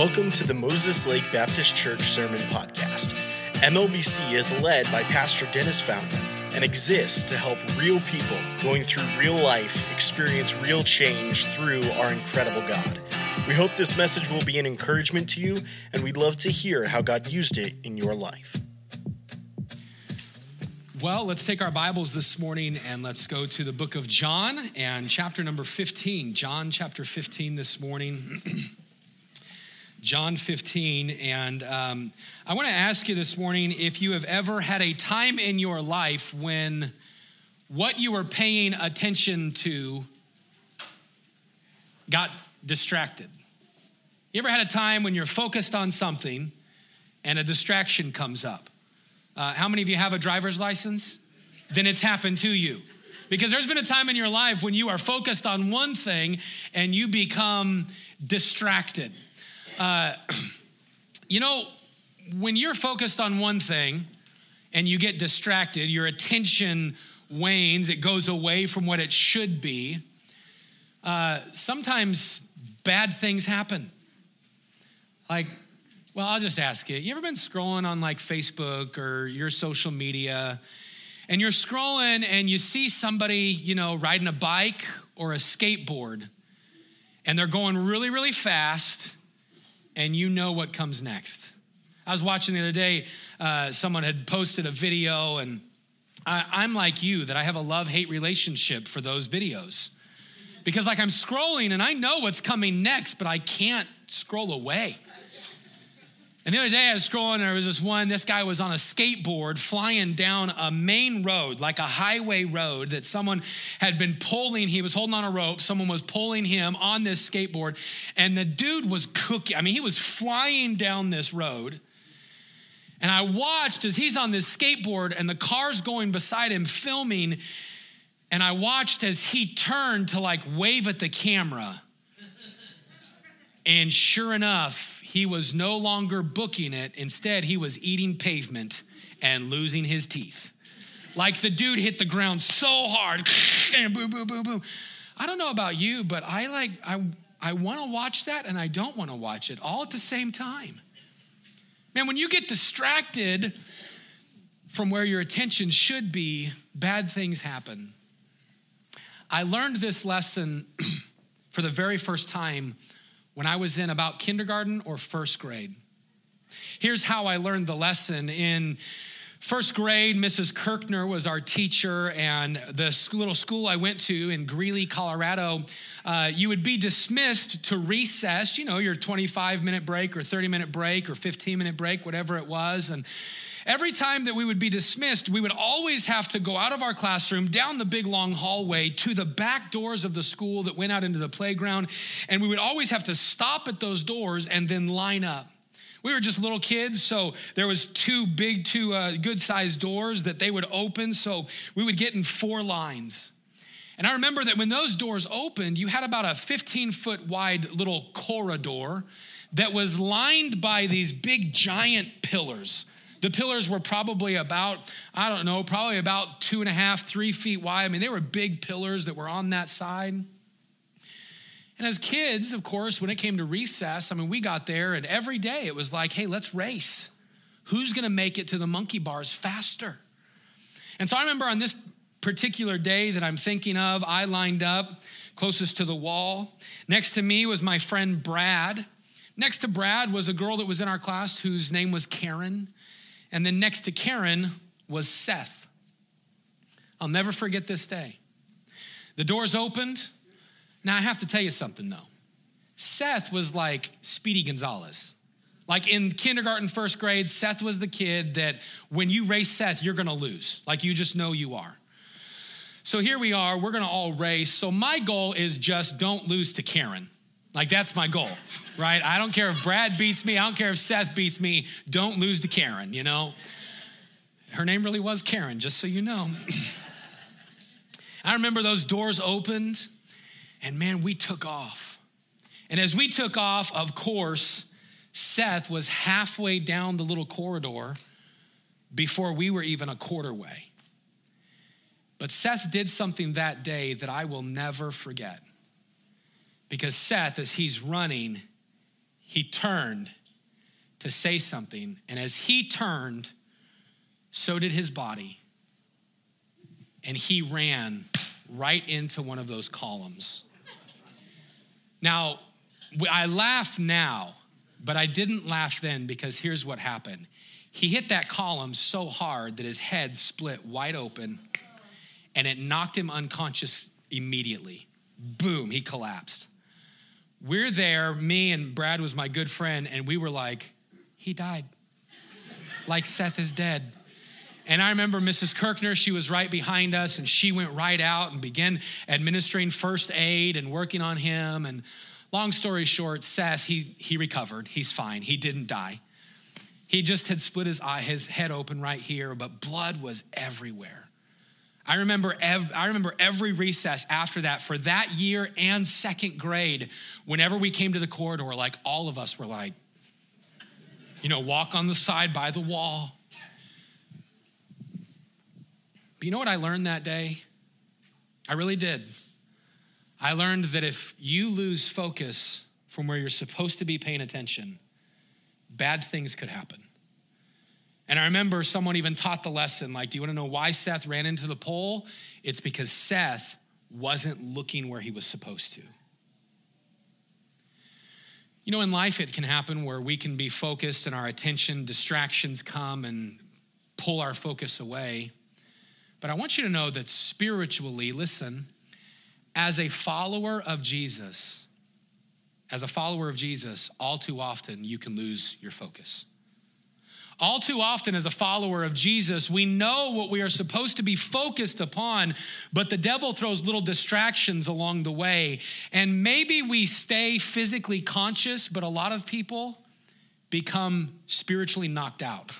Welcome to the Moses Lake Baptist Church Sermon Podcast. MLBC is led by Pastor Dennis Fountain and exists to help real people going through real life experience real change through our incredible God. We hope this message will be an encouragement to you, and we'd love to hear how God used it in your life. Well, let's take our Bibles this morning and let's go to the book of John and chapter number 15. John chapter 15 this morning. John 15. And um, I want to ask you this morning if you have ever had a time in your life when what you were paying attention to got distracted. You ever had a time when you're focused on something and a distraction comes up? Uh, how many of you have a driver's license? Then it's happened to you. Because there's been a time in your life when you are focused on one thing and you become distracted. Uh, you know, when you're focused on one thing and you get distracted, your attention wanes, it goes away from what it should be. Uh, sometimes bad things happen. Like well, I'll just ask you. You ever been scrolling on like Facebook or your social media and you're scrolling and you see somebody, you know, riding a bike or a skateboard and they're going really, really fast and you know what comes next. I was watching the other day, uh, someone had posted a video and I, I'm like you, that I have a love hate relationship for those videos. Because, like, I'm scrolling and I know what's coming next, but I can't scroll away. And the other day I was scrolling, and there was this one, this guy was on a skateboard flying down a main road, like a highway road that someone had been pulling. He was holding on a rope, someone was pulling him on this skateboard, and the dude was cooking. I mean, he was flying down this road. And I watched as he's on this skateboard and the car's going beside him filming. And I watched as he turned to like wave at the camera. And sure enough, he was no longer booking it. Instead, he was eating pavement and losing his teeth. Like the dude hit the ground so hard, and boom, boom, boom, boom. I don't know about you, but I like, I, I want to watch that and I don't want to watch it all at the same time. Man, when you get distracted from where your attention should be, bad things happen. I learned this lesson for the very first time when I was in about kindergarten or first grade. Here's how I learned the lesson. In first grade, Mrs. Kirkner was our teacher, and the little school I went to in Greeley, Colorado, uh, you would be dismissed to recess, you know, your 25 minute break or 30 minute break or 15 minute break, whatever it was. And Every time that we would be dismissed, we would always have to go out of our classroom, down the big long hallway to the back doors of the school that went out into the playground. And we would always have to stop at those doors and then line up. We were just little kids, so there was two big, two uh, good sized doors that they would open. So we would get in four lines. And I remember that when those doors opened, you had about a 15 foot wide little corridor that was lined by these big giant pillars the pillars were probably about, I don't know, probably about two and a half, three feet wide. I mean, they were big pillars that were on that side. And as kids, of course, when it came to recess, I mean, we got there and every day it was like, hey, let's race. Who's gonna make it to the monkey bars faster? And so I remember on this particular day that I'm thinking of, I lined up closest to the wall. Next to me was my friend Brad. Next to Brad was a girl that was in our class whose name was Karen. And then next to Karen was Seth. I'll never forget this day. The doors opened. Now, I have to tell you something though. Seth was like Speedy Gonzalez. Like in kindergarten, first grade, Seth was the kid that when you race Seth, you're gonna lose. Like you just know you are. So here we are, we're gonna all race. So my goal is just don't lose to Karen. Like that's my goal, right? I don't care if Brad beats me, I don't care if Seth beats me, don't lose to Karen, you know? Her name really was Karen, just so you know. I remember those doors opened, and man, we took off. And as we took off, of course, Seth was halfway down the little corridor before we were even a quarter way. But Seth did something that day that I will never forget. Because Seth, as he's running, he turned to say something. And as he turned, so did his body. And he ran right into one of those columns. Now, I laugh now, but I didn't laugh then because here's what happened. He hit that column so hard that his head split wide open and it knocked him unconscious immediately. Boom, he collapsed. We're there, me and Brad was my good friend, and we were like, he died. like Seth is dead. And I remember Mrs. Kirkner, she was right behind us, and she went right out and began administering first aid and working on him. And long story short, Seth, he, he recovered. He's fine. He didn't die. He just had split his eye, his head open right here, but blood was everywhere. I remember, ev- I remember every recess after that for that year and second grade, whenever we came to the corridor, like all of us were like, you know, walk on the side by the wall. But you know what I learned that day? I really did. I learned that if you lose focus from where you're supposed to be paying attention, bad things could happen. And I remember someone even taught the lesson like, do you want to know why Seth ran into the pole? It's because Seth wasn't looking where he was supposed to. You know, in life, it can happen where we can be focused and our attention, distractions come and pull our focus away. But I want you to know that spiritually, listen, as a follower of Jesus, as a follower of Jesus, all too often you can lose your focus. All too often, as a follower of Jesus, we know what we are supposed to be focused upon, but the devil throws little distractions along the way. And maybe we stay physically conscious, but a lot of people become spiritually knocked out.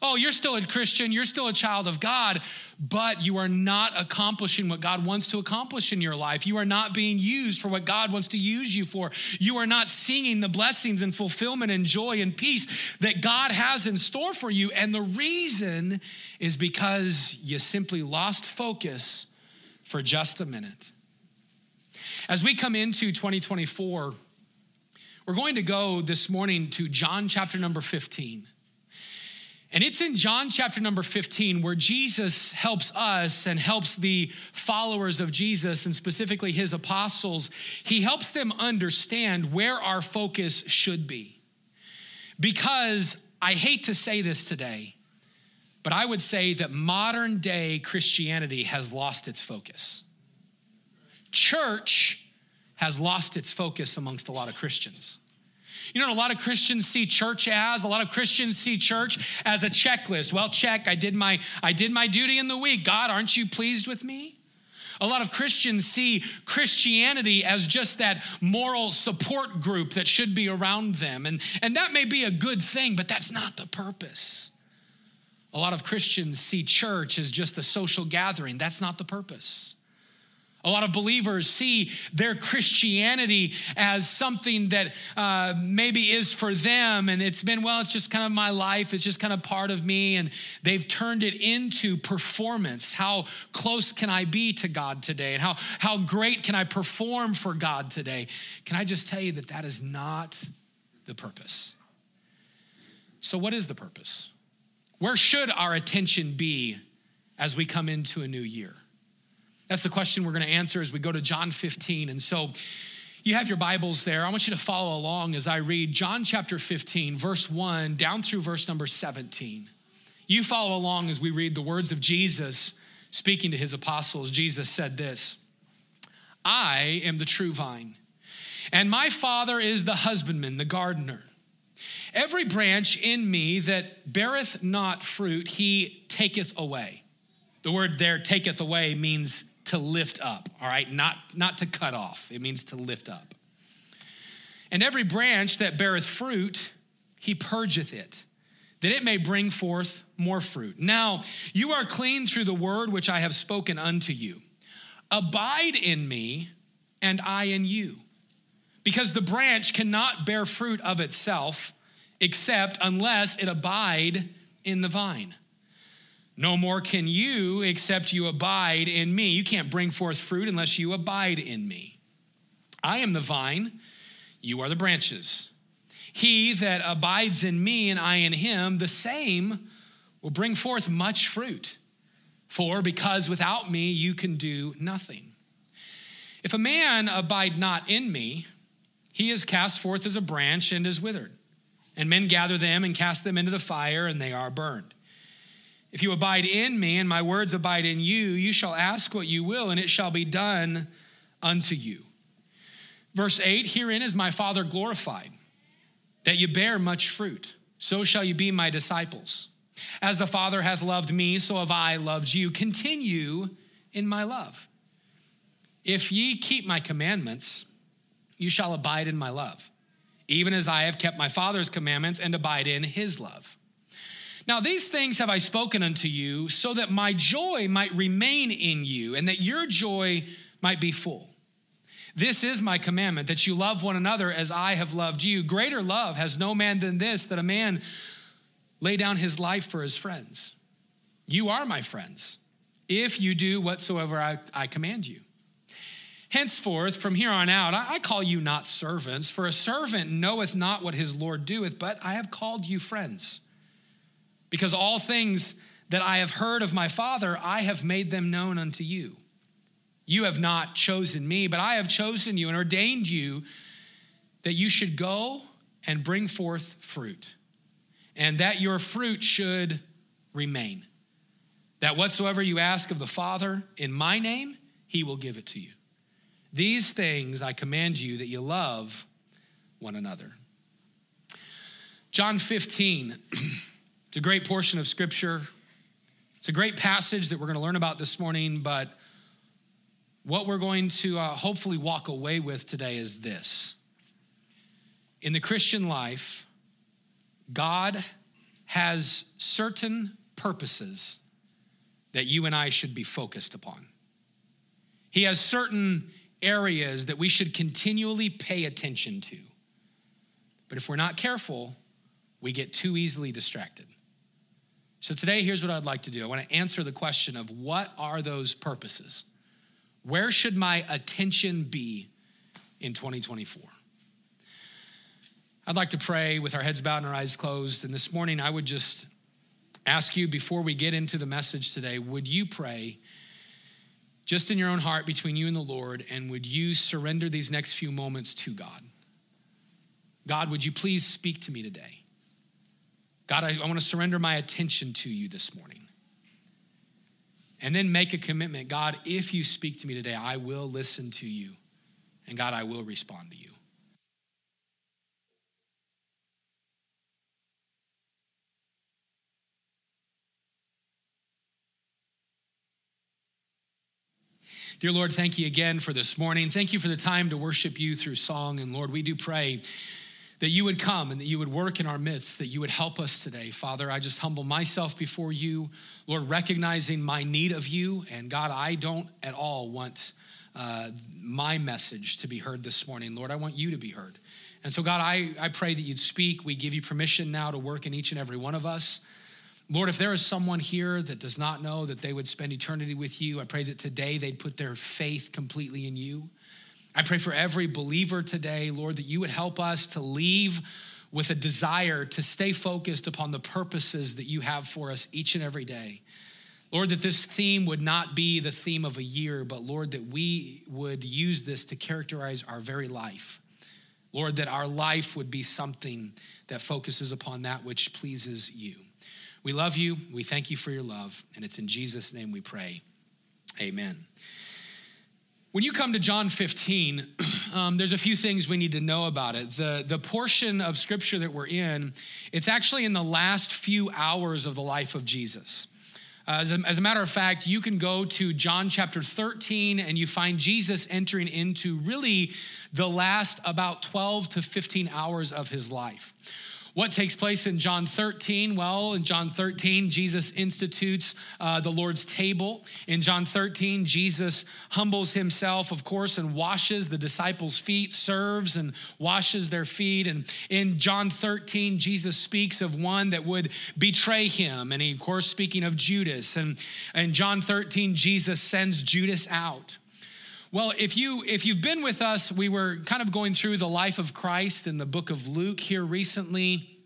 Oh, you're still a Christian, you're still a child of God, but you are not accomplishing what God wants to accomplish in your life. You are not being used for what God wants to use you for. You are not seeing the blessings and fulfillment and joy and peace that God has in store for you. And the reason is because you simply lost focus for just a minute. As we come into 2024, we're going to go this morning to John chapter number 15. And it's in John chapter number 15 where Jesus helps us and helps the followers of Jesus and specifically his apostles. He helps them understand where our focus should be. Because I hate to say this today, but I would say that modern day Christianity has lost its focus. Church has lost its focus amongst a lot of Christians. You know, a lot of Christians see church as, a lot of Christians see church as a checklist. Well, check, I did my I did my duty in the week. God, aren't you pleased with me? A lot of Christians see Christianity as just that moral support group that should be around them. And, and that may be a good thing, but that's not the purpose. A lot of Christians see church as just a social gathering. That's not the purpose. A lot of believers see their Christianity as something that uh, maybe is for them, and it's been, well, it's just kind of my life, it's just kind of part of me, and they've turned it into performance. How close can I be to God today? And how, how great can I perform for God today? Can I just tell you that that is not the purpose? So, what is the purpose? Where should our attention be as we come into a new year? That's the question we're going to answer as we go to John 15. And so you have your Bibles there. I want you to follow along as I read John chapter 15, verse 1 down through verse number 17. You follow along as we read the words of Jesus speaking to his apostles. Jesus said this I am the true vine, and my Father is the husbandman, the gardener. Every branch in me that beareth not fruit, he taketh away. The word there, taketh away, means to lift up, all right? Not, not to cut off, it means to lift up. And every branch that beareth fruit, he purgeth it, that it may bring forth more fruit. Now, you are clean through the word which I have spoken unto you. Abide in me, and I in you. Because the branch cannot bear fruit of itself, except unless it abide in the vine. No more can you except you abide in me. You can't bring forth fruit unless you abide in me. I am the vine, you are the branches. He that abides in me and I in him, the same will bring forth much fruit. For because without me you can do nothing. If a man abide not in me, he is cast forth as a branch and is withered. And men gather them and cast them into the fire, and they are burned. If you abide in me and my words abide in you, you shall ask what you will, and it shall be done unto you. Verse 8 Herein is my Father glorified, that you bear much fruit. So shall you be my disciples. As the Father hath loved me, so have I loved you. Continue in my love. If ye keep my commandments, you shall abide in my love, even as I have kept my Father's commandments and abide in his love. Now, these things have I spoken unto you, so that my joy might remain in you, and that your joy might be full. This is my commandment, that you love one another as I have loved you. Greater love has no man than this, that a man lay down his life for his friends. You are my friends, if you do whatsoever I, I command you. Henceforth, from here on out, I, I call you not servants, for a servant knoweth not what his Lord doeth, but I have called you friends. Because all things that I have heard of my Father, I have made them known unto you. You have not chosen me, but I have chosen you and ordained you that you should go and bring forth fruit and that your fruit should remain. That whatsoever you ask of the Father in my name, he will give it to you. These things I command you that you love one another. John 15, it's a great portion of scripture. It's a great passage that we're going to learn about this morning, but what we're going to uh, hopefully walk away with today is this. In the Christian life, God has certain purposes that you and I should be focused upon. He has certain areas that we should continually pay attention to. But if we're not careful, we get too easily distracted. So today, here's what I'd like to do I want to answer the question of what are those purposes? Where should my attention be in 2024? I'd like to pray with our heads bowed and our eyes closed. And this morning, I would just ask you before we get into the message today, would you pray just in your own heart between you and the Lord, and would you surrender these next few moments to God? God, would you please speak to me today? God, I, I want to surrender my attention to you this morning. And then make a commitment God, if you speak to me today, I will listen to you. And God, I will respond to you. Dear Lord, thank you again for this morning. Thank you for the time to worship you through song. And Lord, we do pray that you would come and that you would work in our midst, that you would help us today. Father, I just humble myself before you, Lord, recognizing my need of you. And God, I don't at all want uh, my message to be heard this morning. Lord, I want you to be heard. And so, God, I, I pray that you'd speak. We give you permission now to work in each and every one of us. Lord, if there is someone here that does not know that they would spend eternity with you, I pray that today they'd put their faith completely in you. I pray for every believer today, Lord, that you would help us to leave with a desire to stay focused upon the purposes that you have for us each and every day. Lord, that this theme would not be the theme of a year, but Lord, that we would use this to characterize our very life. Lord, that our life would be something that focuses upon that which pleases you. We love you. We thank you for your love. And it's in Jesus' name we pray. Amen. When you come to John 15, um, there's a few things we need to know about it. The, the portion of scripture that we're in, it's actually in the last few hours of the life of Jesus. Uh, as, a, as a matter of fact, you can go to John chapter 13 and you find Jesus entering into really the last about 12 to 15 hours of his life. What takes place in John 13? Well, in John 13, Jesus institutes uh, the Lord's table. In John 13, Jesus humbles himself, of course, and washes the disciples' feet, serves and washes their feet. And in John 13, Jesus speaks of one that would betray him. And he, of course, speaking of Judas. And in John 13, Jesus sends Judas out. Well, if you if you've been with us, we were kind of going through the life of Christ in the book of Luke here recently.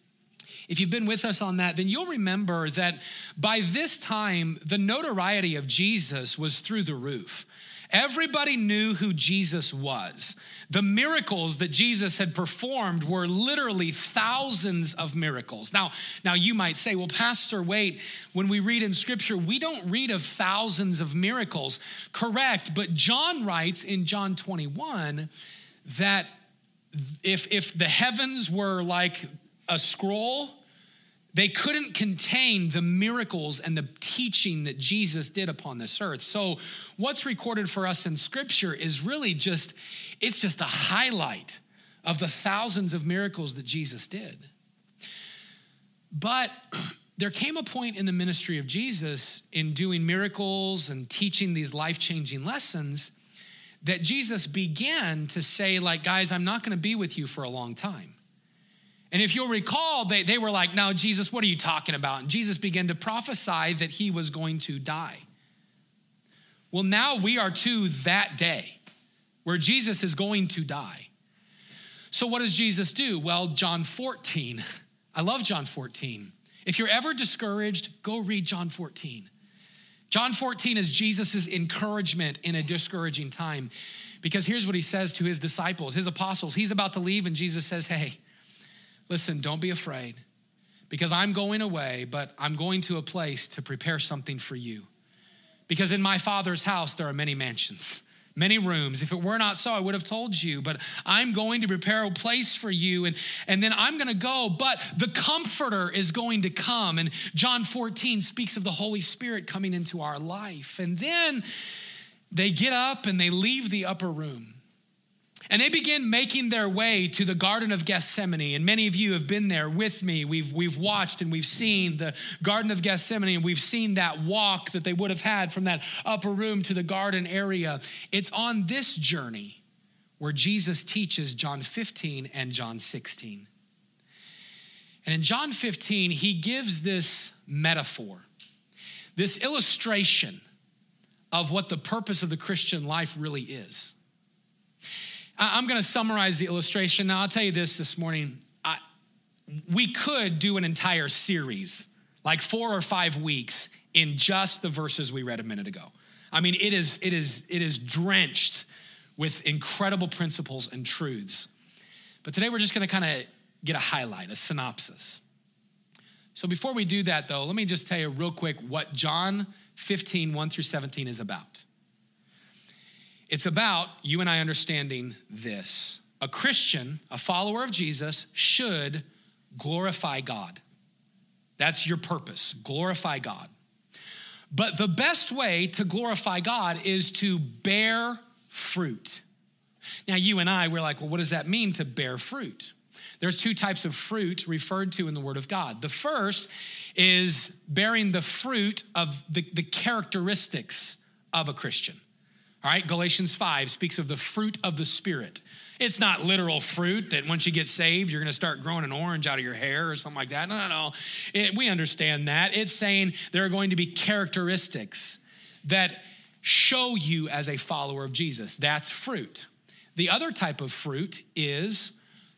If you've been with us on that, then you'll remember that by this time the notoriety of Jesus was through the roof. Everybody knew who Jesus was. The miracles that Jesus had performed were literally thousands of miracles. Now, now you might say, well, Pastor, wait, when we read in scripture, we don't read of thousands of miracles. Correct, but John writes in John 21 that if, if the heavens were like a scroll, they couldn't contain the miracles and the teaching that Jesus did upon this earth. So, what's recorded for us in scripture is really just it's just a highlight of the thousands of miracles that Jesus did. But there came a point in the ministry of Jesus in doing miracles and teaching these life-changing lessons that Jesus began to say like guys, I'm not going to be with you for a long time. And if you'll recall, they, they were like, Now, Jesus, what are you talking about? And Jesus began to prophesy that he was going to die. Well, now we are to that day where Jesus is going to die. So, what does Jesus do? Well, John 14. I love John 14. If you're ever discouraged, go read John 14. John 14 is Jesus' encouragement in a discouraging time because here's what he says to his disciples, his apostles. He's about to leave, and Jesus says, Hey, Listen, don't be afraid because I'm going away, but I'm going to a place to prepare something for you. Because in my Father's house, there are many mansions, many rooms. If it were not so, I would have told you, but I'm going to prepare a place for you, and, and then I'm going to go. But the Comforter is going to come. And John 14 speaks of the Holy Spirit coming into our life. And then they get up and they leave the upper room. And they begin making their way to the Garden of Gethsemane. And many of you have been there with me. We've, we've watched and we've seen the Garden of Gethsemane, and we've seen that walk that they would have had from that upper room to the garden area. It's on this journey where Jesus teaches John 15 and John 16. And in John 15, he gives this metaphor, this illustration of what the purpose of the Christian life really is. I'm going to summarize the illustration. Now, I'll tell you this this morning. I, we could do an entire series, like four or five weeks, in just the verses we read a minute ago. I mean, it is, it is, it is drenched with incredible principles and truths. But today we're just going to kind of get a highlight, a synopsis. So before we do that, though, let me just tell you real quick what John 15, 1 through 17 is about. It's about you and I understanding this. A Christian, a follower of Jesus, should glorify God. That's your purpose, glorify God. But the best way to glorify God is to bear fruit. Now, you and I, we're like, well, what does that mean to bear fruit? There's two types of fruit referred to in the Word of God. The first is bearing the fruit of the, the characteristics of a Christian. All right, Galatians 5 speaks of the fruit of the Spirit. It's not literal fruit that once you get saved, you're going to start growing an orange out of your hair or something like that. No, no, no. It, we understand that. It's saying there are going to be characteristics that show you as a follower of Jesus. That's fruit. The other type of fruit is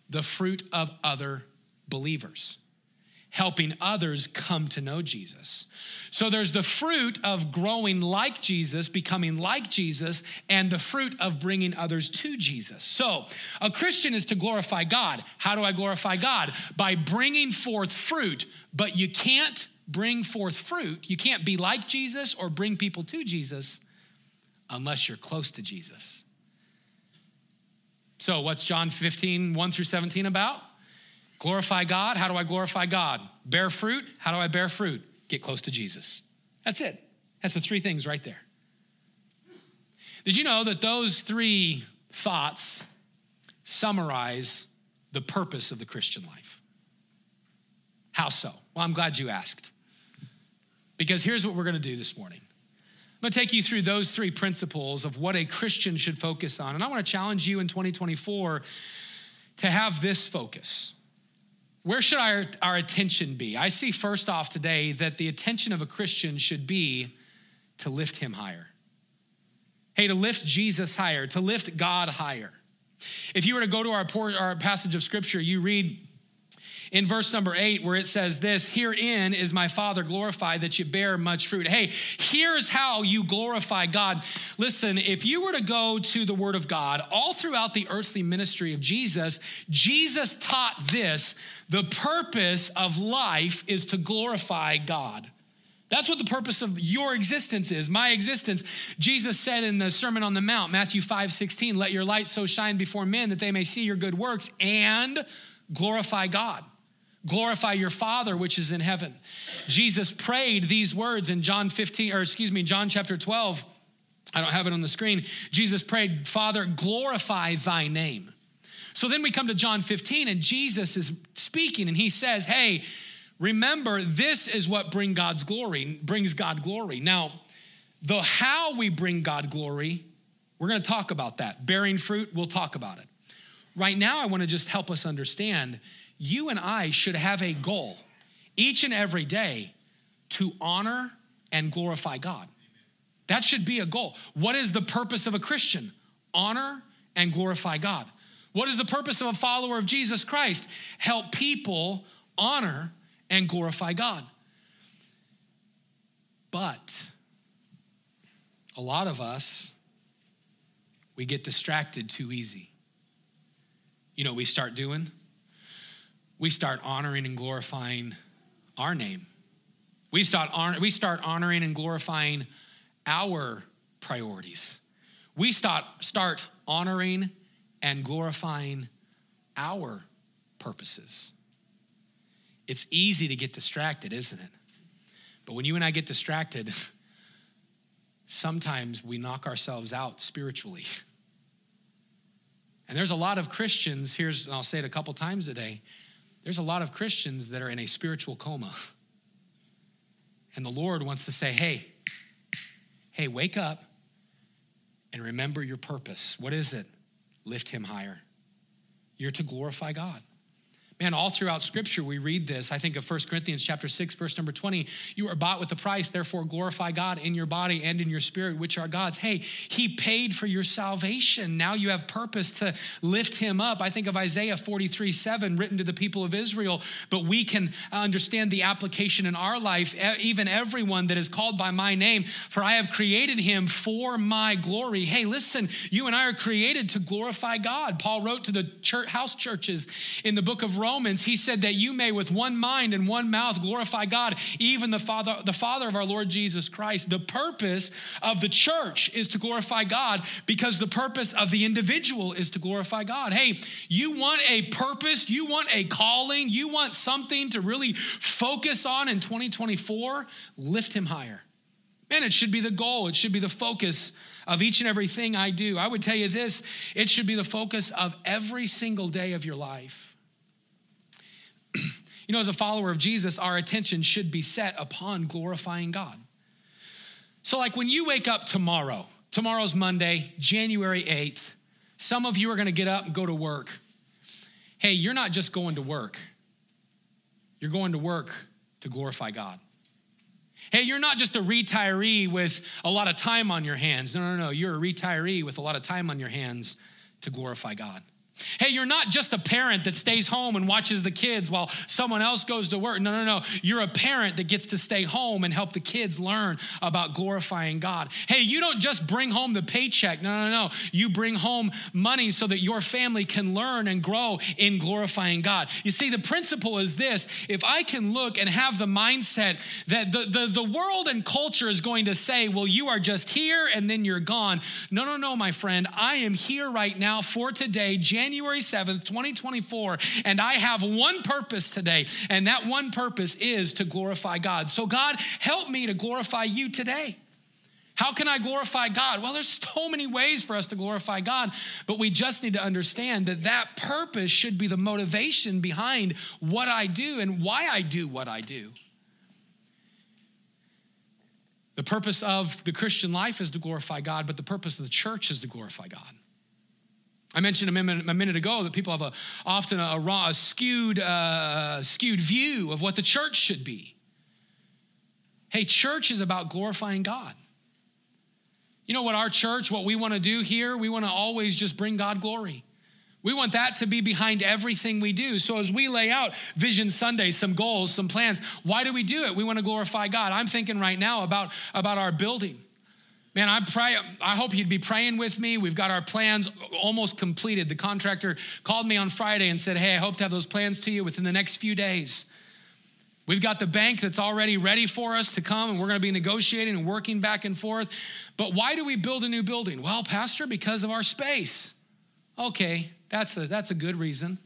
the fruit of other believers helping others come to know Jesus. So there's the fruit of growing like Jesus, becoming like Jesus, and the fruit of bringing others to Jesus. So a Christian is to glorify God. How do I glorify God? By bringing forth fruit, but you can't bring forth fruit. You can't be like Jesus or bring people to Jesus unless you're close to Jesus. So, what's John 15, 1 through 17 about? Glorify God. How do I glorify God? Bear fruit. How do I bear fruit? Get close to Jesus. That's it. That's the three things right there. Did you know that those three thoughts summarize the purpose of the Christian life? How so? Well, I'm glad you asked. Because here's what we're going to do this morning. I'm going to take you through those three principles of what a Christian should focus on. And I want to challenge you in 2024 to have this focus where should our, our attention be? I see first off today that the attention of a Christian should be to lift him higher. Hey, to lift Jesus higher, to lift God higher. If you were to go to our, our passage of scripture, you read in verse number eight, where it says this Herein is my Father glorified that you bear much fruit. Hey, here's how you glorify God. Listen, if you were to go to the Word of God, all throughout the earthly ministry of Jesus, Jesus taught this the purpose of life is to glorify God. That's what the purpose of your existence is, my existence. Jesus said in the Sermon on the Mount, Matthew 5 16, let your light so shine before men that they may see your good works and glorify God. Glorify your Father which is in heaven. Jesus prayed these words in John 15, or excuse me, John chapter 12. I don't have it on the screen. Jesus prayed, Father, glorify thy name. So then we come to John 15, and Jesus is speaking, and he says, Hey, remember, this is what bring God's glory, brings God glory. Now, the how we bring God glory, we're gonna talk about that. Bearing fruit, we'll talk about it. Right now, I wanna just help us understand you and I should have a goal each and every day to honor and glorify God. That should be a goal. What is the purpose of a Christian? Honor and glorify God. What is the purpose of a follower of Jesus Christ? Help people honor and glorify God. But a lot of us, we get distracted too easy. You know we start doing? We start honoring and glorifying our name. We start, honor, we start honoring and glorifying our priorities. We start, start honoring and glorifying our purposes. It's easy to get distracted, isn't it? But when you and I get distracted, sometimes we knock ourselves out spiritually. And there's a lot of Christians, here's, and I'll say it a couple times today, there's a lot of Christians that are in a spiritual coma. And the Lord wants to say, hey, hey, wake up and remember your purpose. What is it? Lift him higher. You're to glorify God. Man, all throughout scripture, we read this. I think of 1 Corinthians chapter 6, verse number 20. You are bought with a price, therefore glorify God in your body and in your spirit, which are God's. Hey, He paid for your salvation. Now you have purpose to lift Him up. I think of Isaiah 43, 7, written to the people of Israel, but we can understand the application in our life, even everyone that is called by my name, for I have created him for my glory. Hey, listen, you and I are created to glorify God. Paul wrote to the church, house churches in the book of Romans, he said that you may with one mind and one mouth glorify God, even the Father, the Father of our Lord Jesus Christ. The purpose of the church is to glorify God because the purpose of the individual is to glorify God. Hey, you want a purpose, you want a calling, you want something to really focus on in 2024, lift him higher. Man, it should be the goal, it should be the focus of each and everything I do. I would tell you this it should be the focus of every single day of your life. You know, as a follower of Jesus, our attention should be set upon glorifying God. So, like when you wake up tomorrow, tomorrow's Monday, January 8th, some of you are gonna get up and go to work. Hey, you're not just going to work, you're going to work to glorify God. Hey, you're not just a retiree with a lot of time on your hands. No, no, no. You're a retiree with a lot of time on your hands to glorify God. Hey, you're not just a parent that stays home and watches the kids while someone else goes to work. No, no, no. You're a parent that gets to stay home and help the kids learn about glorifying God. Hey, you don't just bring home the paycheck. No, no, no. You bring home money so that your family can learn and grow in glorifying God. You see, the principle is this if I can look and have the mindset that the, the, the world and culture is going to say, well, you are just here and then you're gone. No, no, no, my friend. I am here right now for today, January. January 7th, 2024, and I have one purpose today, and that one purpose is to glorify God. So, God, help me to glorify you today. How can I glorify God? Well, there's so many ways for us to glorify God, but we just need to understand that that purpose should be the motivation behind what I do and why I do what I do. The purpose of the Christian life is to glorify God, but the purpose of the church is to glorify God. I mentioned a minute, a minute ago that people have a, often a, a, a skewed, uh, skewed view of what the church should be. Hey, church is about glorifying God. You know what, our church, what we want to do here, we want to always just bring God glory. We want that to be behind everything we do. So as we lay out Vision Sunday, some goals, some plans, why do we do it? We want to glorify God. I'm thinking right now about, about our building. Man, I pray, I hope you'd be praying with me. We've got our plans almost completed. The contractor called me on Friday and said, Hey, I hope to have those plans to you within the next few days. We've got the bank that's already ready for us to come, and we're going to be negotiating and working back and forth. But why do we build a new building? Well, Pastor, because of our space. Okay, that's a, that's a good reason.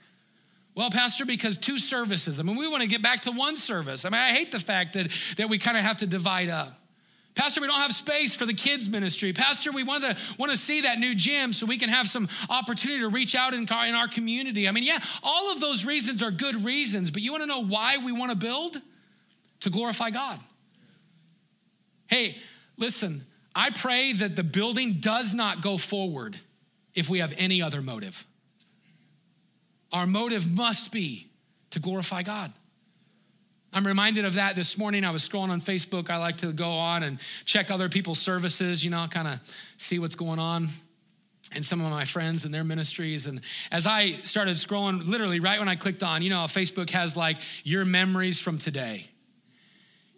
Well, Pastor, because two services. I mean, we want to get back to one service. I mean, I hate the fact that, that we kind of have to divide up. Pastor, we don't have space for the kids ministry. Pastor, we want to want to see that new gym so we can have some opportunity to reach out in our, in our community. I mean, yeah, all of those reasons are good reasons, but you want to know why we want to build? To glorify God. Hey, listen, I pray that the building does not go forward if we have any other motive. Our motive must be to glorify God. I'm reminded of that this morning. I was scrolling on Facebook. I like to go on and check other people's services, you know, kind of see what's going on and some of my friends and their ministries. And as I started scrolling, literally right when I clicked on, you know, Facebook has like your memories from today.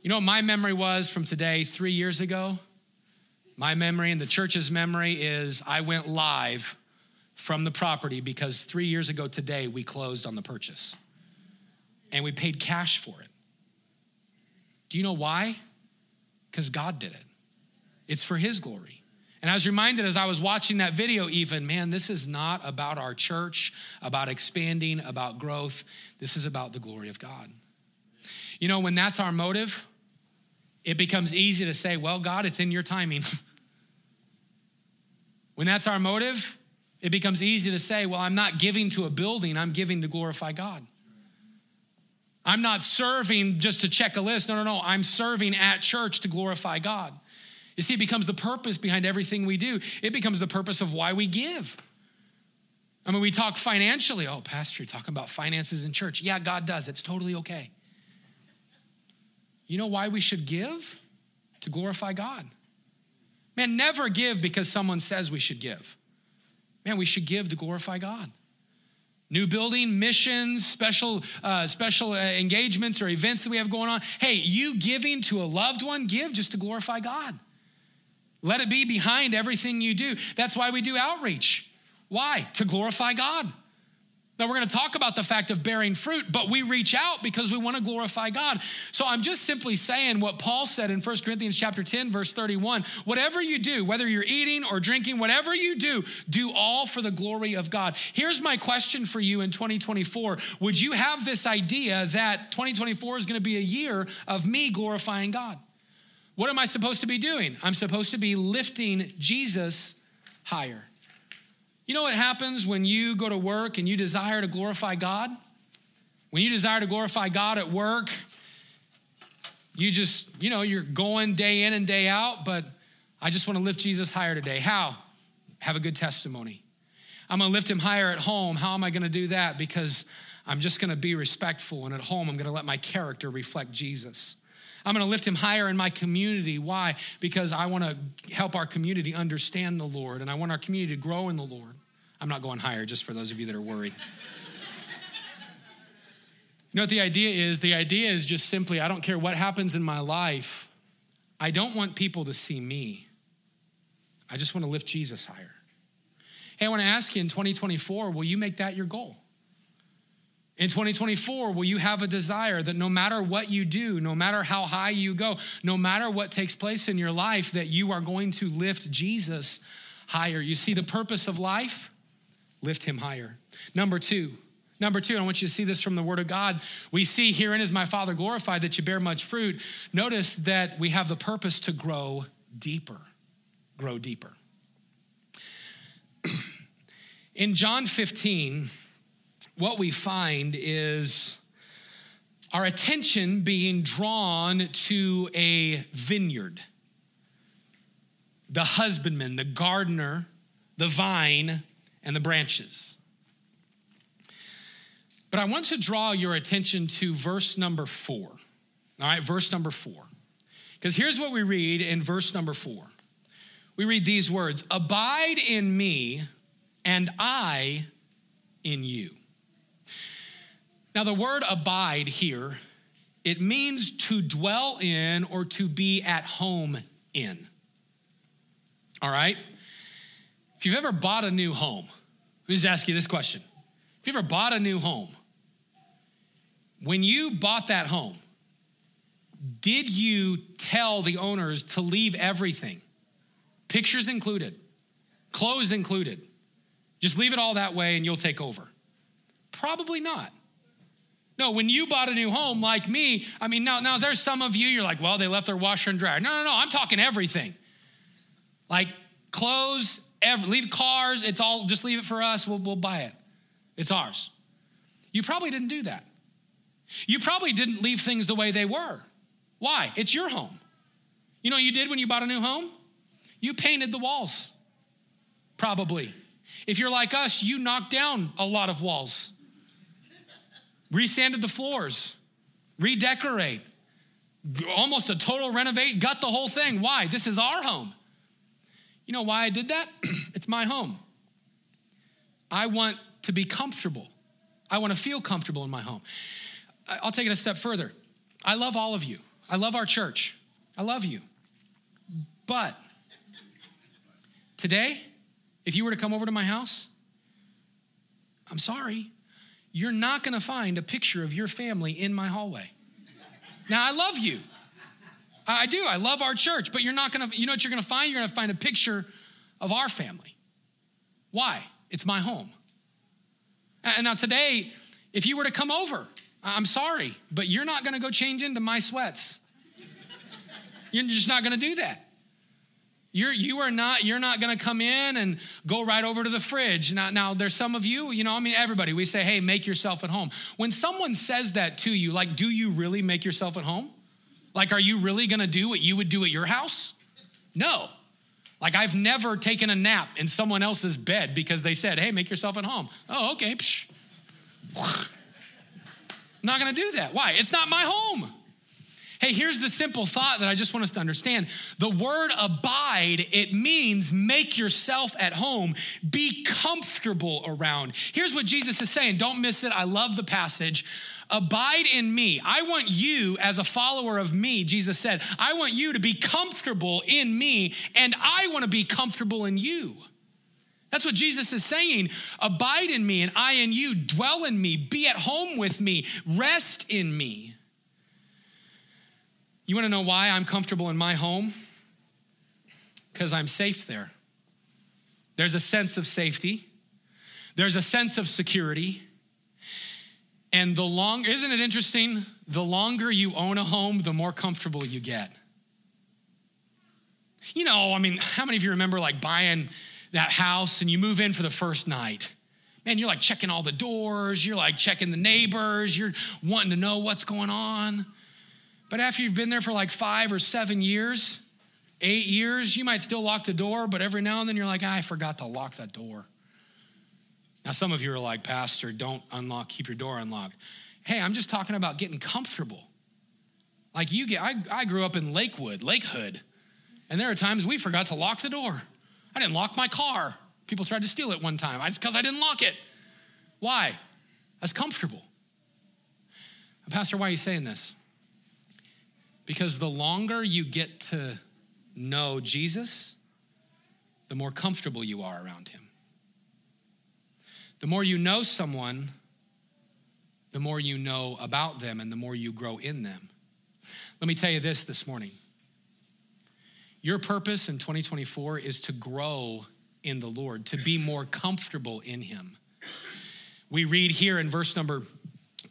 You know what my memory was from today, three years ago? My memory and the church's memory is I went live from the property because three years ago today we closed on the purchase and we paid cash for it. Do you know why? Because God did it. It's for His glory. And I was reminded as I was watching that video, even, man, this is not about our church, about expanding, about growth. This is about the glory of God. You know, when that's our motive, it becomes easy to say, well, God, it's in your timing. when that's our motive, it becomes easy to say, well, I'm not giving to a building, I'm giving to glorify God. I'm not serving just to check a list. No, no, no. I'm serving at church to glorify God. You see, it becomes the purpose behind everything we do, it becomes the purpose of why we give. I mean, we talk financially. Oh, Pastor, you're talking about finances in church. Yeah, God does. It's totally okay. You know why we should give? To glorify God. Man, never give because someone says we should give. Man, we should give to glorify God new building missions special uh, special uh, engagements or events that we have going on. Hey you giving to a loved one give just to glorify god. Let it be behind everything you do. That's why we do outreach. Why? To glorify god now, we're going to talk about the fact of bearing fruit, but we reach out because we want to glorify God. So I'm just simply saying what Paul said in 1 Corinthians chapter 10 verse 31, whatever you do, whether you're eating or drinking, whatever you do, do all for the glory of God. Here's my question for you in 2024. Would you have this idea that 2024 is going to be a year of me glorifying God? What am I supposed to be doing? I'm supposed to be lifting Jesus higher. You know what happens when you go to work and you desire to glorify God? When you desire to glorify God at work, you just, you know, you're going day in and day out, but I just want to lift Jesus higher today. How? Have a good testimony. I'm going to lift him higher at home. How am I going to do that? Because I'm just going to be respectful, and at home, I'm going to let my character reflect Jesus. I'm going to lift him higher in my community. Why? Because I want to help our community understand the Lord, and I want our community to grow in the Lord. I'm not going higher, just for those of you that are worried. you know what the idea is? The idea is just simply I don't care what happens in my life, I don't want people to see me. I just want to lift Jesus higher. Hey, I want to ask you in 2024, will you make that your goal? In 2024, will you have a desire that no matter what you do, no matter how high you go, no matter what takes place in your life, that you are going to lift Jesus higher? You see the purpose of life? Lift him higher. Number two, Number two, I want you to see this from the Word of God. We see herein is my Father glorified that you bear much fruit. Notice that we have the purpose to grow deeper. Grow deeper. In John 15, what we find is our attention being drawn to a vineyard. The husbandman, the gardener, the vine, and the branches. But I want to draw your attention to verse number four. All right, verse number four. Because here's what we read in verse number four we read these words Abide in me, and I in you. Now, the word abide here, it means to dwell in or to be at home in. All right? If you've ever bought a new home, let me just ask you this question. If you ever bought a new home, when you bought that home, did you tell the owners to leave everything? Pictures included, clothes included. Just leave it all that way and you'll take over. Probably not. No, when you bought a new home like me, I mean, now, now there's some of you, you're like, well, they left their washer and dryer. No, no, no, I'm talking everything. Like clothes, leave cars, it's all, just leave it for us, we'll, we'll buy it. It's ours. You probably didn't do that. You probably didn't leave things the way they were. Why? It's your home. You know you did when you bought a new home? You painted the walls. Probably. If you're like us, you knocked down a lot of walls, resanded the floors, redecorate, almost a total renovate, gut the whole thing. Why? This is our home. You know why I did that? it's my home. I want to be comfortable. I want to feel comfortable in my home. I'll take it a step further. I love all of you. I love our church. I love you. But today, if you were to come over to my house, I'm sorry, you're not gonna find a picture of your family in my hallway. Now, I love you. I do. I love our church, but you're not gonna, you know what you're gonna find? You're gonna find a picture of our family. Why? It's my home. And now, today, if you were to come over, I'm sorry, but you're not gonna go change into my sweats. You're just not gonna do that. You're, you are not, you're not gonna come in and go right over to the fridge. Now, now, there's some of you, you know, I mean, everybody, we say, hey, make yourself at home. When someone says that to you, like, do you really make yourself at home? Like, are you really gonna do what you would do at your house? No. Like, I've never taken a nap in someone else's bed because they said, hey, make yourself at home. Oh, okay. Not gonna do that. Why? It's not my home. Hey, here's the simple thought that I just want us to understand. The word abide, it means make yourself at home, be comfortable around. Here's what Jesus is saying. Don't miss it. I love the passage. Abide in me. I want you, as a follower of me, Jesus said, I want you to be comfortable in me, and I want to be comfortable in you. That's what Jesus is saying. Abide in me, and I in you. Dwell in me. Be at home with me. Rest in me. You want to know why I'm comfortable in my home? Because I'm safe there. There's a sense of safety, there's a sense of security. And the longer, isn't it interesting? The longer you own a home, the more comfortable you get. You know, I mean, how many of you remember like buying that house and you move in for the first night? Man, you're like checking all the doors, you're like checking the neighbors, you're wanting to know what's going on. But after you've been there for like five or seven years, eight years, you might still lock the door, but every now and then you're like, ah, I forgot to lock that door. Now, some of you are like, Pastor, don't unlock, keep your door unlocked. Hey, I'm just talking about getting comfortable. Like you get, I, I grew up in Lakewood, Lakehood, and there are times we forgot to lock the door. I didn't lock my car. People tried to steal it one time. It's because I didn't lock it. Why? That's comfortable. Pastor, why are you saying this? Because the longer you get to know Jesus, the more comfortable you are around him. The more you know someone, the more you know about them and the more you grow in them. Let me tell you this this morning. Your purpose in 2024 is to grow in the Lord, to be more comfortable in Him. We read here in verse number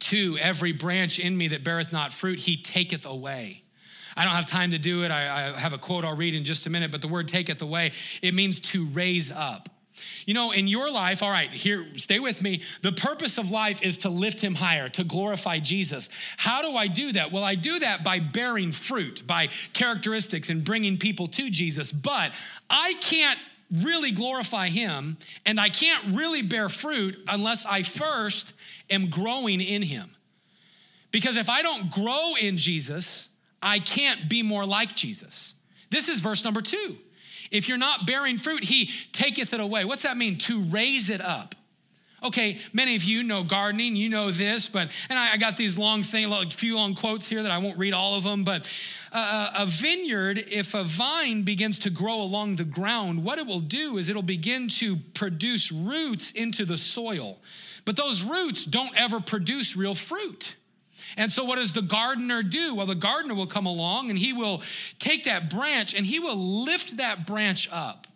two every branch in me that beareth not fruit, He taketh away. I don't have time to do it. I, I have a quote I'll read in just a minute, but the word taketh away, it means to raise up. You know, in your life, all right, here, stay with me. The purpose of life is to lift him higher, to glorify Jesus. How do I do that? Well, I do that by bearing fruit, by characteristics and bringing people to Jesus. But I can't really glorify him and I can't really bear fruit unless I first am growing in him. Because if I don't grow in Jesus, I can't be more like Jesus. This is verse number two. If you're not bearing fruit, he taketh it away. What's that mean? To raise it up. Okay, many of you know gardening, you know this, but, and I, I got these long things, a few long quotes here that I won't read all of them, but uh, a vineyard, if a vine begins to grow along the ground, what it will do is it'll begin to produce roots into the soil. But those roots don't ever produce real fruit. And so, what does the gardener do? Well, the gardener will come along and he will take that branch and he will lift that branch up.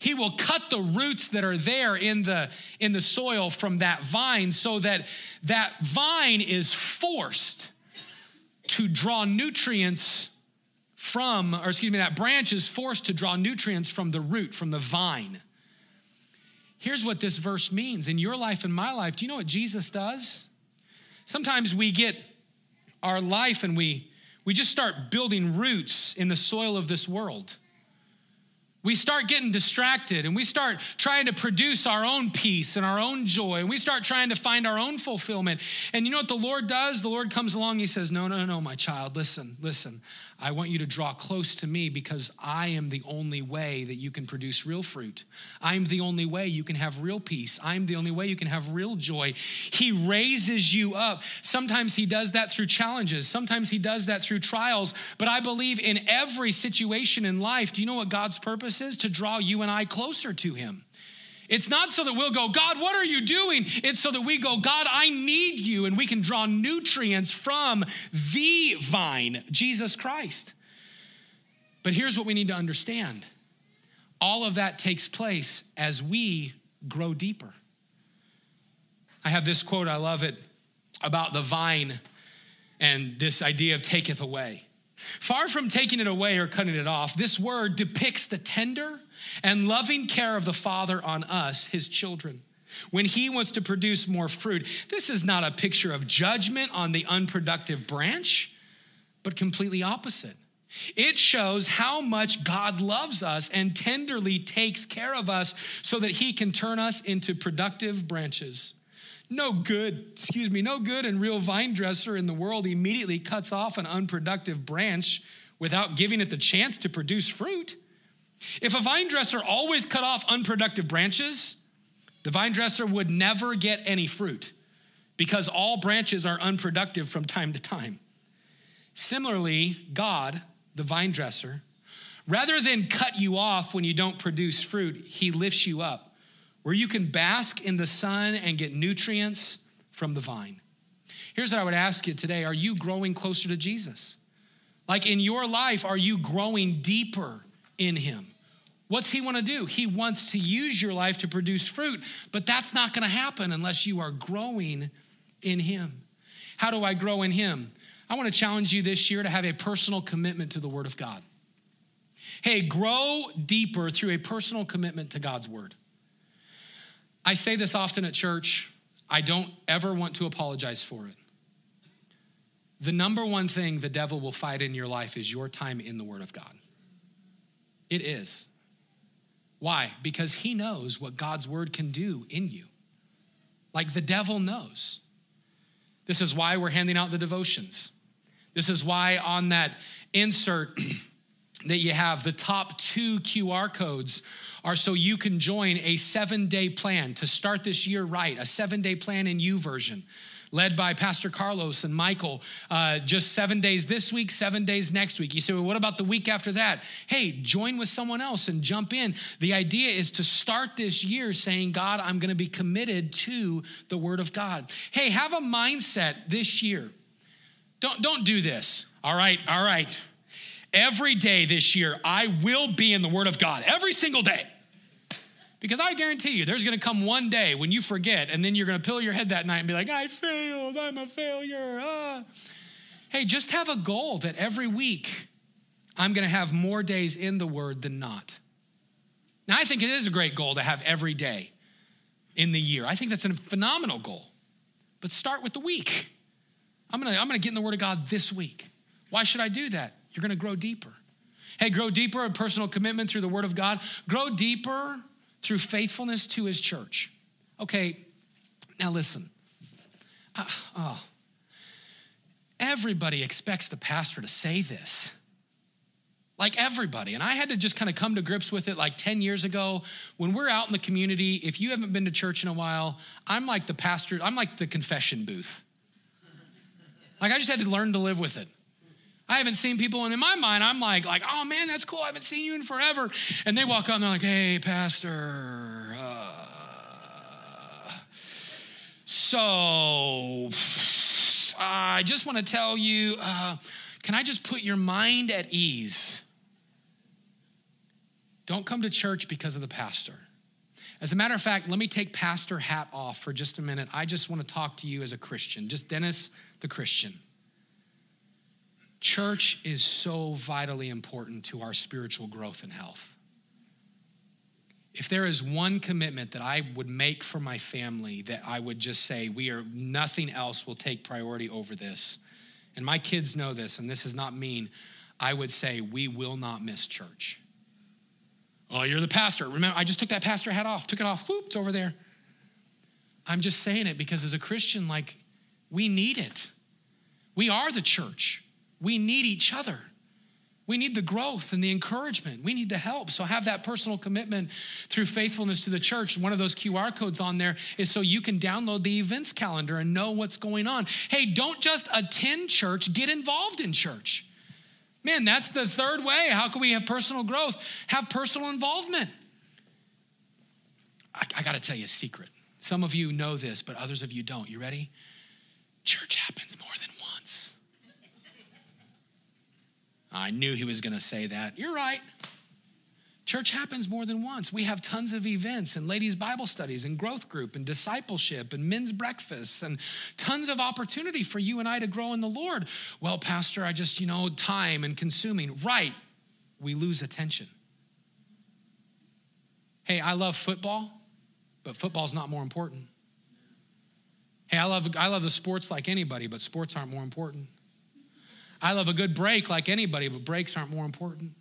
He will cut the roots that are there in the, in the soil from that vine so that that vine is forced to draw nutrients from, or excuse me, that branch is forced to draw nutrients from the root, from the vine. Here's what this verse means in your life and my life. Do you know what Jesus does? Sometimes we get our life and we, we just start building roots in the soil of this world. We start getting distracted and we start trying to produce our own peace and our own joy and we start trying to find our own fulfillment. And you know what the Lord does? The Lord comes along, He says, No, no, no, my child, listen, listen. I want you to draw close to me because I am the only way that you can produce real fruit. I'm the only way you can have real peace. I'm the only way you can have real joy. He raises you up. Sometimes He does that through challenges, sometimes He does that through trials. But I believe in every situation in life, do you know what God's purpose is? To draw you and I closer to Him. It's not so that we'll go, God, what are you doing? It's so that we go, God, I need you, and we can draw nutrients from the vine, Jesus Christ. But here's what we need to understand all of that takes place as we grow deeper. I have this quote, I love it, about the vine and this idea of taketh away. Far from taking it away or cutting it off, this word depicts the tender and loving care of the Father on us, his children. When he wants to produce more fruit, this is not a picture of judgment on the unproductive branch, but completely opposite. It shows how much God loves us and tenderly takes care of us so that he can turn us into productive branches. No good, excuse me, no good and real vine dresser in the world immediately cuts off an unproductive branch without giving it the chance to produce fruit. If a vine dresser always cut off unproductive branches, the vine dresser would never get any fruit because all branches are unproductive from time to time. Similarly, God, the vine dresser, rather than cut you off when you don't produce fruit, he lifts you up where you can bask in the sun and get nutrients from the vine. Here's what I would ask you today Are you growing closer to Jesus? Like in your life, are you growing deeper in Him? What's He want to do? He wants to use your life to produce fruit, but that's not going to happen unless you are growing in Him. How do I grow in Him? I want to challenge you this year to have a personal commitment to the Word of God. Hey, grow deeper through a personal commitment to God's Word. I say this often at church. I don't ever want to apologize for it. The number one thing the devil will fight in your life is your time in the Word of God. It is. Why? Because he knows what God's Word can do in you. Like the devil knows. This is why we're handing out the devotions. This is why on that insert that you have, the top two QR codes are so you can join a seven day plan to start this year right, a seven day plan in YouVersion led by Pastor Carlos and Michael, uh, just seven days this week, seven days next week. You say, well, what about the week after that? Hey, join with someone else and jump in. The idea is to start this year saying, God, I'm going to be committed to the Word of God. Hey, have a mindset this year. Don't, don't do this. All right, all right. Every day this year, I will be in the Word of God, every single day. Because I guarantee you, there's gonna come one day when you forget, and then you're gonna pillow your head that night and be like, I failed, I'm a failure. Ah. Hey, just have a goal that every week I'm gonna have more days in the Word than not. Now, I think it is a great goal to have every day in the year. I think that's a phenomenal goal. But start with the week. I'm gonna, I'm gonna get in the Word of God this week. Why should I do that? You're gonna grow deeper. Hey, grow deeper in personal commitment through the Word of God. Grow deeper through faithfulness to his church. Okay, now listen. Uh, oh, everybody expects the pastor to say this. like everybody. And I had to just kind of come to grips with it like 10 years ago. When we're out in the community, if you haven't been to church in a while, I'm like the pastor, I'm like the confession booth. Like I just had to learn to live with it. I haven't seen people, and in my mind, I'm like, like, oh man, that's cool. I haven't seen you in forever. And they walk up and they're like, hey, pastor. Uh, so I just want to tell you, uh, can I just put your mind at ease? Don't come to church because of the pastor. As a matter of fact, let me take pastor hat off for just a minute. I just want to talk to you as a Christian, just Dennis the Christian. Church is so vitally important to our spiritual growth and health. If there is one commitment that I would make for my family that I would just say, we are nothing else will take priority over this. And my kids know this, and this is not mean. I would say, we will not miss church. Oh, you're the pastor. Remember, I just took that pastor hat off, took it off, whoop, it's over there. I'm just saying it because as a Christian, like, we need it. We are the church. We need each other. We need the growth and the encouragement. We need the help. So have that personal commitment through faithfulness to the church. One of those QR codes on there is so you can download the events calendar and know what's going on. Hey, don't just attend church, get involved in church. Man, that's the third way. How can we have personal growth? Have personal involvement. I, I got to tell you a secret. Some of you know this, but others of you don't. You ready? Church happens more than once. I knew he was going to say that. You're right. Church happens more than once. We have tons of events and ladies' Bible studies and growth group and discipleship and men's breakfasts and tons of opportunity for you and I to grow in the Lord. Well, Pastor, I just, you know, time and consuming. Right. We lose attention. Hey, I love football, but football's not more important. Hey, I love, I love the sports like anybody, but sports aren't more important. I love a good break like anybody, but breaks aren't more important.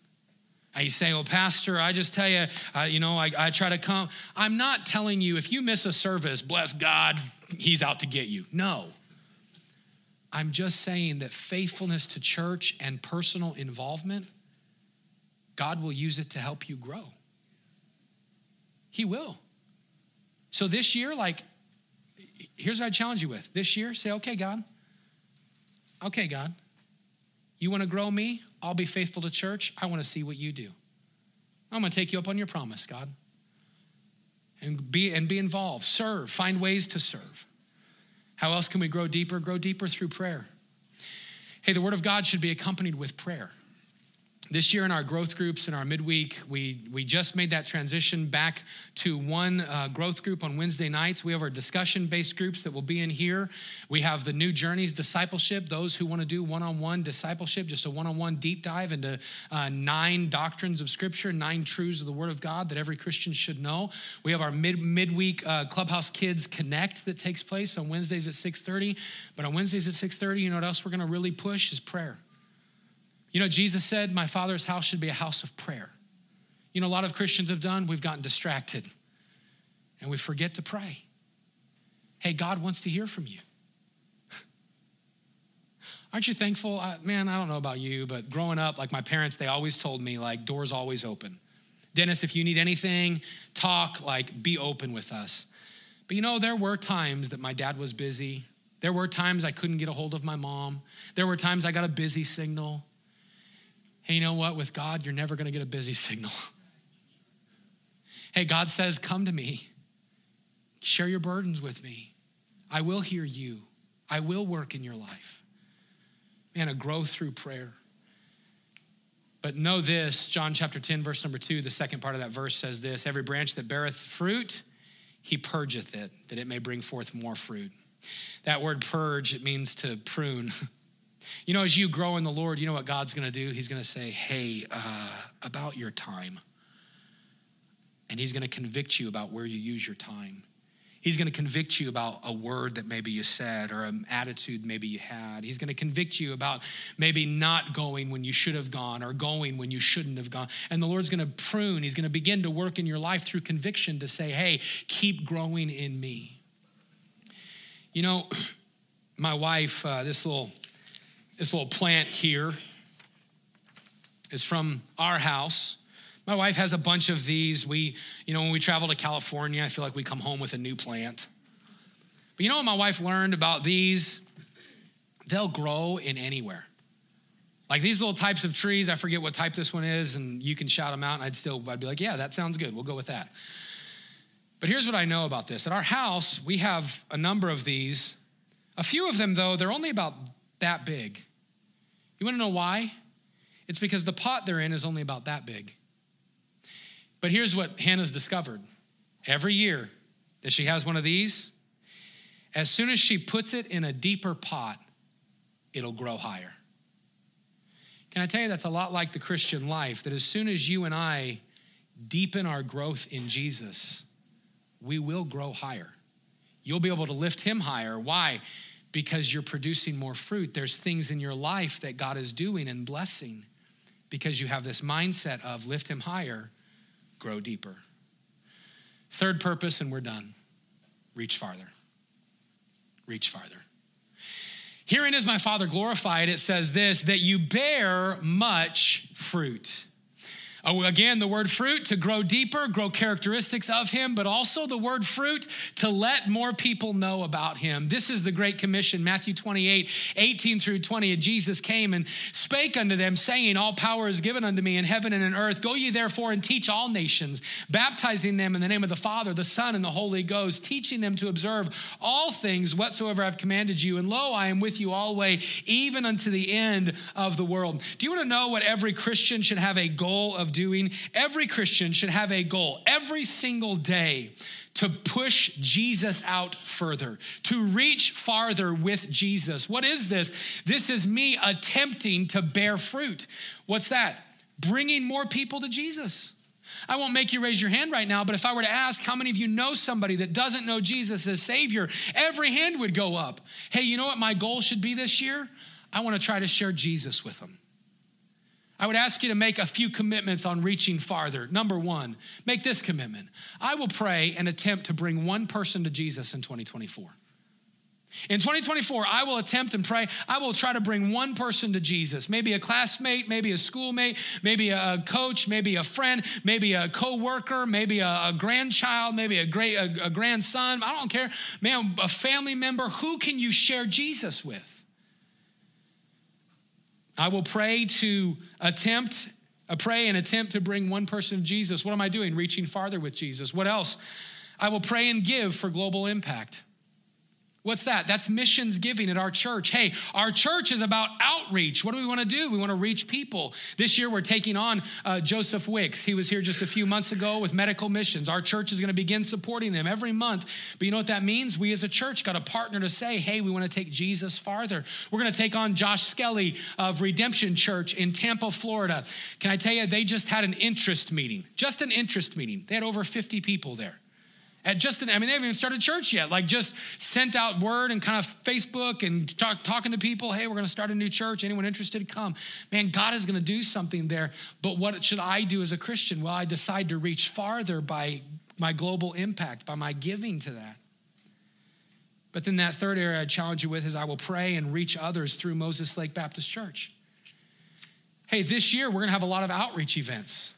You say, well, Pastor, I just tell you, uh, you know, I, I try to come. I'm not telling you if you miss a service, bless God, he's out to get you. No. I'm just saying that faithfulness to church and personal involvement, God will use it to help you grow. He will. So this year, like, here's what I challenge you with. This year, say, okay, God. Okay, God. You want to grow me? I'll be faithful to church. I want to see what you do. I'm going to take you up on your promise, God. And be, and be involved. Serve. Find ways to serve. How else can we grow deeper? Grow deeper through prayer. Hey, the Word of God should be accompanied with prayer. This year in our growth groups in our midweek, we, we just made that transition back to one uh, growth group on Wednesday nights. We have our discussion based groups that will be in here. We have the New Journeys discipleship, those who want to do one on one discipleship, just a one on one deep dive into uh, nine doctrines of Scripture, nine truths of the Word of God that every Christian should know. We have our mid, midweek uh, Clubhouse Kids Connect that takes place on Wednesdays at 6.30. But on Wednesdays at 6.30, you know what else we're going to really push is prayer. You know, Jesus said, My Father's house should be a house of prayer. You know, a lot of Christians have done, we've gotten distracted and we forget to pray. Hey, God wants to hear from you. Aren't you thankful? Uh, man, I don't know about you, but growing up, like my parents, they always told me, like, doors always open. Dennis, if you need anything, talk, like, be open with us. But you know, there were times that my dad was busy. There were times I couldn't get a hold of my mom. There were times I got a busy signal. Hey, you know what? With God, you're never going to get a busy signal. hey, God says, Come to me, share your burdens with me. I will hear you, I will work in your life. Man, a growth through prayer. But know this, John chapter 10, verse number 2, the second part of that verse says this Every branch that beareth fruit, he purgeth it, that it may bring forth more fruit. That word purge, it means to prune. You know, as you grow in the Lord, you know what God's going to do? He's going to say, hey, uh, about your time. And He's going to convict you about where you use your time. He's going to convict you about a word that maybe you said or an attitude maybe you had. He's going to convict you about maybe not going when you should have gone or going when you shouldn't have gone. And the Lord's going to prune. He's going to begin to work in your life through conviction to say, hey, keep growing in me. You know, my wife, uh, this little this little plant here. is from our house. My wife has a bunch of these. We, you know, when we travel to California, I feel like we come home with a new plant. But you know what my wife learned about these? They'll grow in anywhere. Like these little types of trees, I forget what type this one is, and you can shout them out, and I'd still, I'd be like, yeah, that sounds good. We'll go with that. But here's what I know about this. At our house, we have a number of these. A few of them, though, they're only about that big. You wanna know why? It's because the pot they're in is only about that big. But here's what Hannah's discovered every year that she has one of these, as soon as she puts it in a deeper pot, it'll grow higher. Can I tell you that's a lot like the Christian life? That as soon as you and I deepen our growth in Jesus, we will grow higher. You'll be able to lift him higher. Why? Because you're producing more fruit. There's things in your life that God is doing and blessing because you have this mindset of lift him higher, grow deeper. Third purpose, and we're done reach farther. Reach farther. Herein is my Father glorified. It says this that you bear much fruit. Oh, again, the word fruit to grow deeper, grow characteristics of him, but also the word fruit to let more people know about him. This is the Great Commission, Matthew 28, 18 through 20. And Jesus came and spake unto them, saying, All power is given unto me in heaven and in earth. Go ye therefore and teach all nations, baptizing them in the name of the Father, the Son, and the Holy Ghost, teaching them to observe all things whatsoever I've commanded you. And lo, I am with you always, even unto the end of the world. Do you want to know what every Christian should have a goal of doing, every Christian should have a goal every single day to push Jesus out further, to reach farther with Jesus. What is this? This is me attempting to bear fruit. What's that? Bringing more people to Jesus. I won't make you raise your hand right now, but if I were to ask how many of you know somebody that doesn't know Jesus as Savior, every hand would go up. Hey, you know what my goal should be this year? I want to try to share Jesus with them. I would ask you to make a few commitments on reaching farther. Number one, make this commitment I will pray and attempt to bring one person to Jesus in 2024. In 2024, I will attempt and pray. I will try to bring one person to Jesus. Maybe a classmate, maybe a schoolmate, maybe a coach, maybe a friend, maybe a coworker, maybe a, grandchild, maybe a great a, a grandson. I don't care. Man, a family member. Who can you share Jesus with? I will pray to attempt, a pray and attempt to bring one person of Jesus. What am I doing? Reaching farther with Jesus. What else? I will pray and give for global impact. What's that? That's missions giving at our church. Hey, our church is about outreach. What do we want to do? We want to reach people. This year, we're taking on uh, Joseph Wicks. He was here just a few months ago with medical missions. Our church is going to begin supporting them every month. But you know what that means? We as a church got a partner to say, hey, we want to take Jesus farther. We're going to take on Josh Skelly of Redemption Church in Tampa, Florida. Can I tell you, they just had an interest meeting, just an interest meeting. They had over 50 people there at just an, I mean, they haven't even started church yet. Like just sent out word and kind of Facebook and talk, talking to people. Hey, we're going to start a new church. Anyone interested? Come. Man, God is going to do something there. But what should I do as a Christian? Well, I decide to reach farther by my global impact, by my giving to that. But then that third area I challenge you with is I will pray and reach others through Moses Lake Baptist Church. Hey, this year we're going to have a lot of outreach events.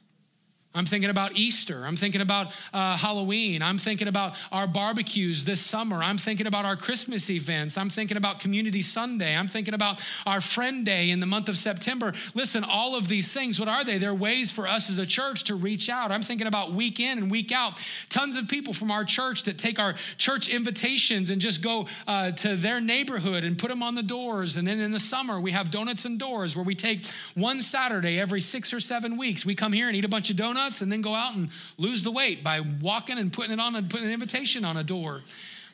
I'm thinking about Easter. I'm thinking about uh, Halloween. I'm thinking about our barbecues this summer. I'm thinking about our Christmas events. I'm thinking about Community Sunday. I'm thinking about our Friend Day in the month of September. Listen, all of these things, what are they? They're ways for us as a church to reach out. I'm thinking about week in and week out. Tons of people from our church that take our church invitations and just go uh, to their neighborhood and put them on the doors. And then in the summer, we have Donuts and Doors where we take one Saturday every six or seven weeks. We come here and eat a bunch of donuts and then go out and lose the weight by walking and putting it on and putting an invitation on a door.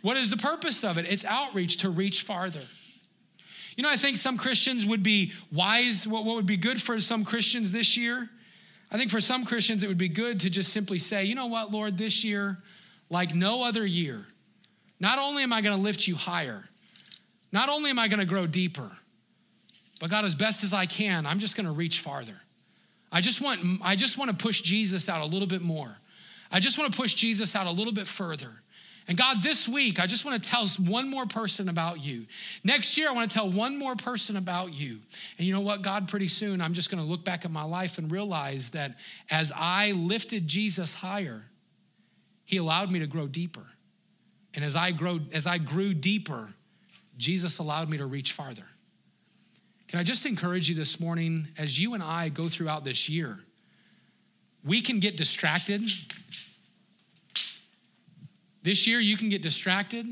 What is the purpose of it? It's outreach to reach farther. You know, I think some Christians would be wise. What would be good for some Christians this year? I think for some Christians, it would be good to just simply say, you know what, Lord, this year, like no other year, not only am I going to lift you higher, not only am I going to grow deeper, but God, as best as I can, I'm just going to reach farther. I just want I just want to push Jesus out a little bit more. I just want to push Jesus out a little bit further. And God, this week, I just want to tell one more person about you. Next year, I want to tell one more person about you. And you know what, God, pretty soon, I'm just going to look back at my life and realize that as I lifted Jesus higher, He allowed me to grow deeper. And as I, grow, as I grew deeper, Jesus allowed me to reach farther. Can I just encourage you this morning, as you and I go throughout this year, we can get distracted this year, you can get distracted.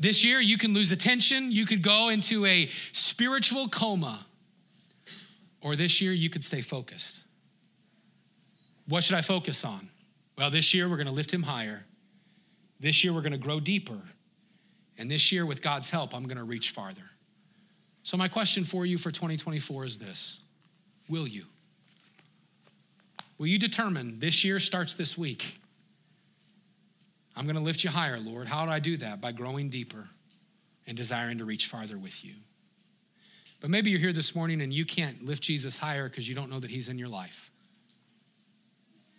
This year, you can lose attention. You could go into a spiritual coma. Or this year, you could stay focused. What should I focus on? Well, this year, we're going to lift him higher. This year, we're going to grow deeper. And this year, with God's help, I'm going to reach farther. So, my question for you for 2024 is this Will you? Will you determine this year starts this week? I'm going to lift you higher, Lord. How do I do that? By growing deeper and desiring to reach farther with you. But maybe you're here this morning and you can't lift Jesus higher because you don't know that he's in your life.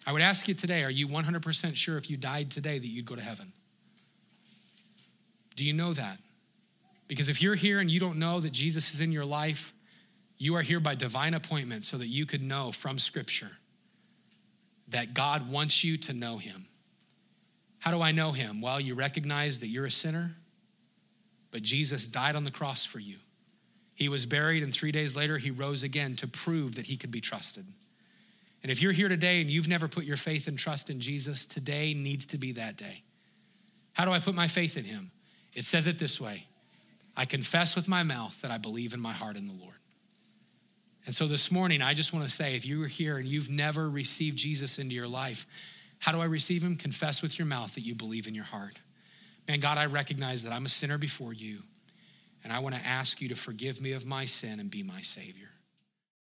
I would ask you today are you 100% sure if you died today that you'd go to heaven? Do you know that? Because if you're here and you don't know that Jesus is in your life, you are here by divine appointment so that you could know from Scripture that God wants you to know him. How do I know him? Well, you recognize that you're a sinner, but Jesus died on the cross for you. He was buried, and three days later, he rose again to prove that he could be trusted. And if you're here today and you've never put your faith and trust in Jesus, today needs to be that day. How do I put my faith in him? It says it this way I confess with my mouth that I believe in my heart in the Lord. And so this morning, I just want to say if you are here and you've never received Jesus into your life, how do I receive him? Confess with your mouth that you believe in your heart. Man, God, I recognize that I'm a sinner before you, and I want to ask you to forgive me of my sin and be my Savior.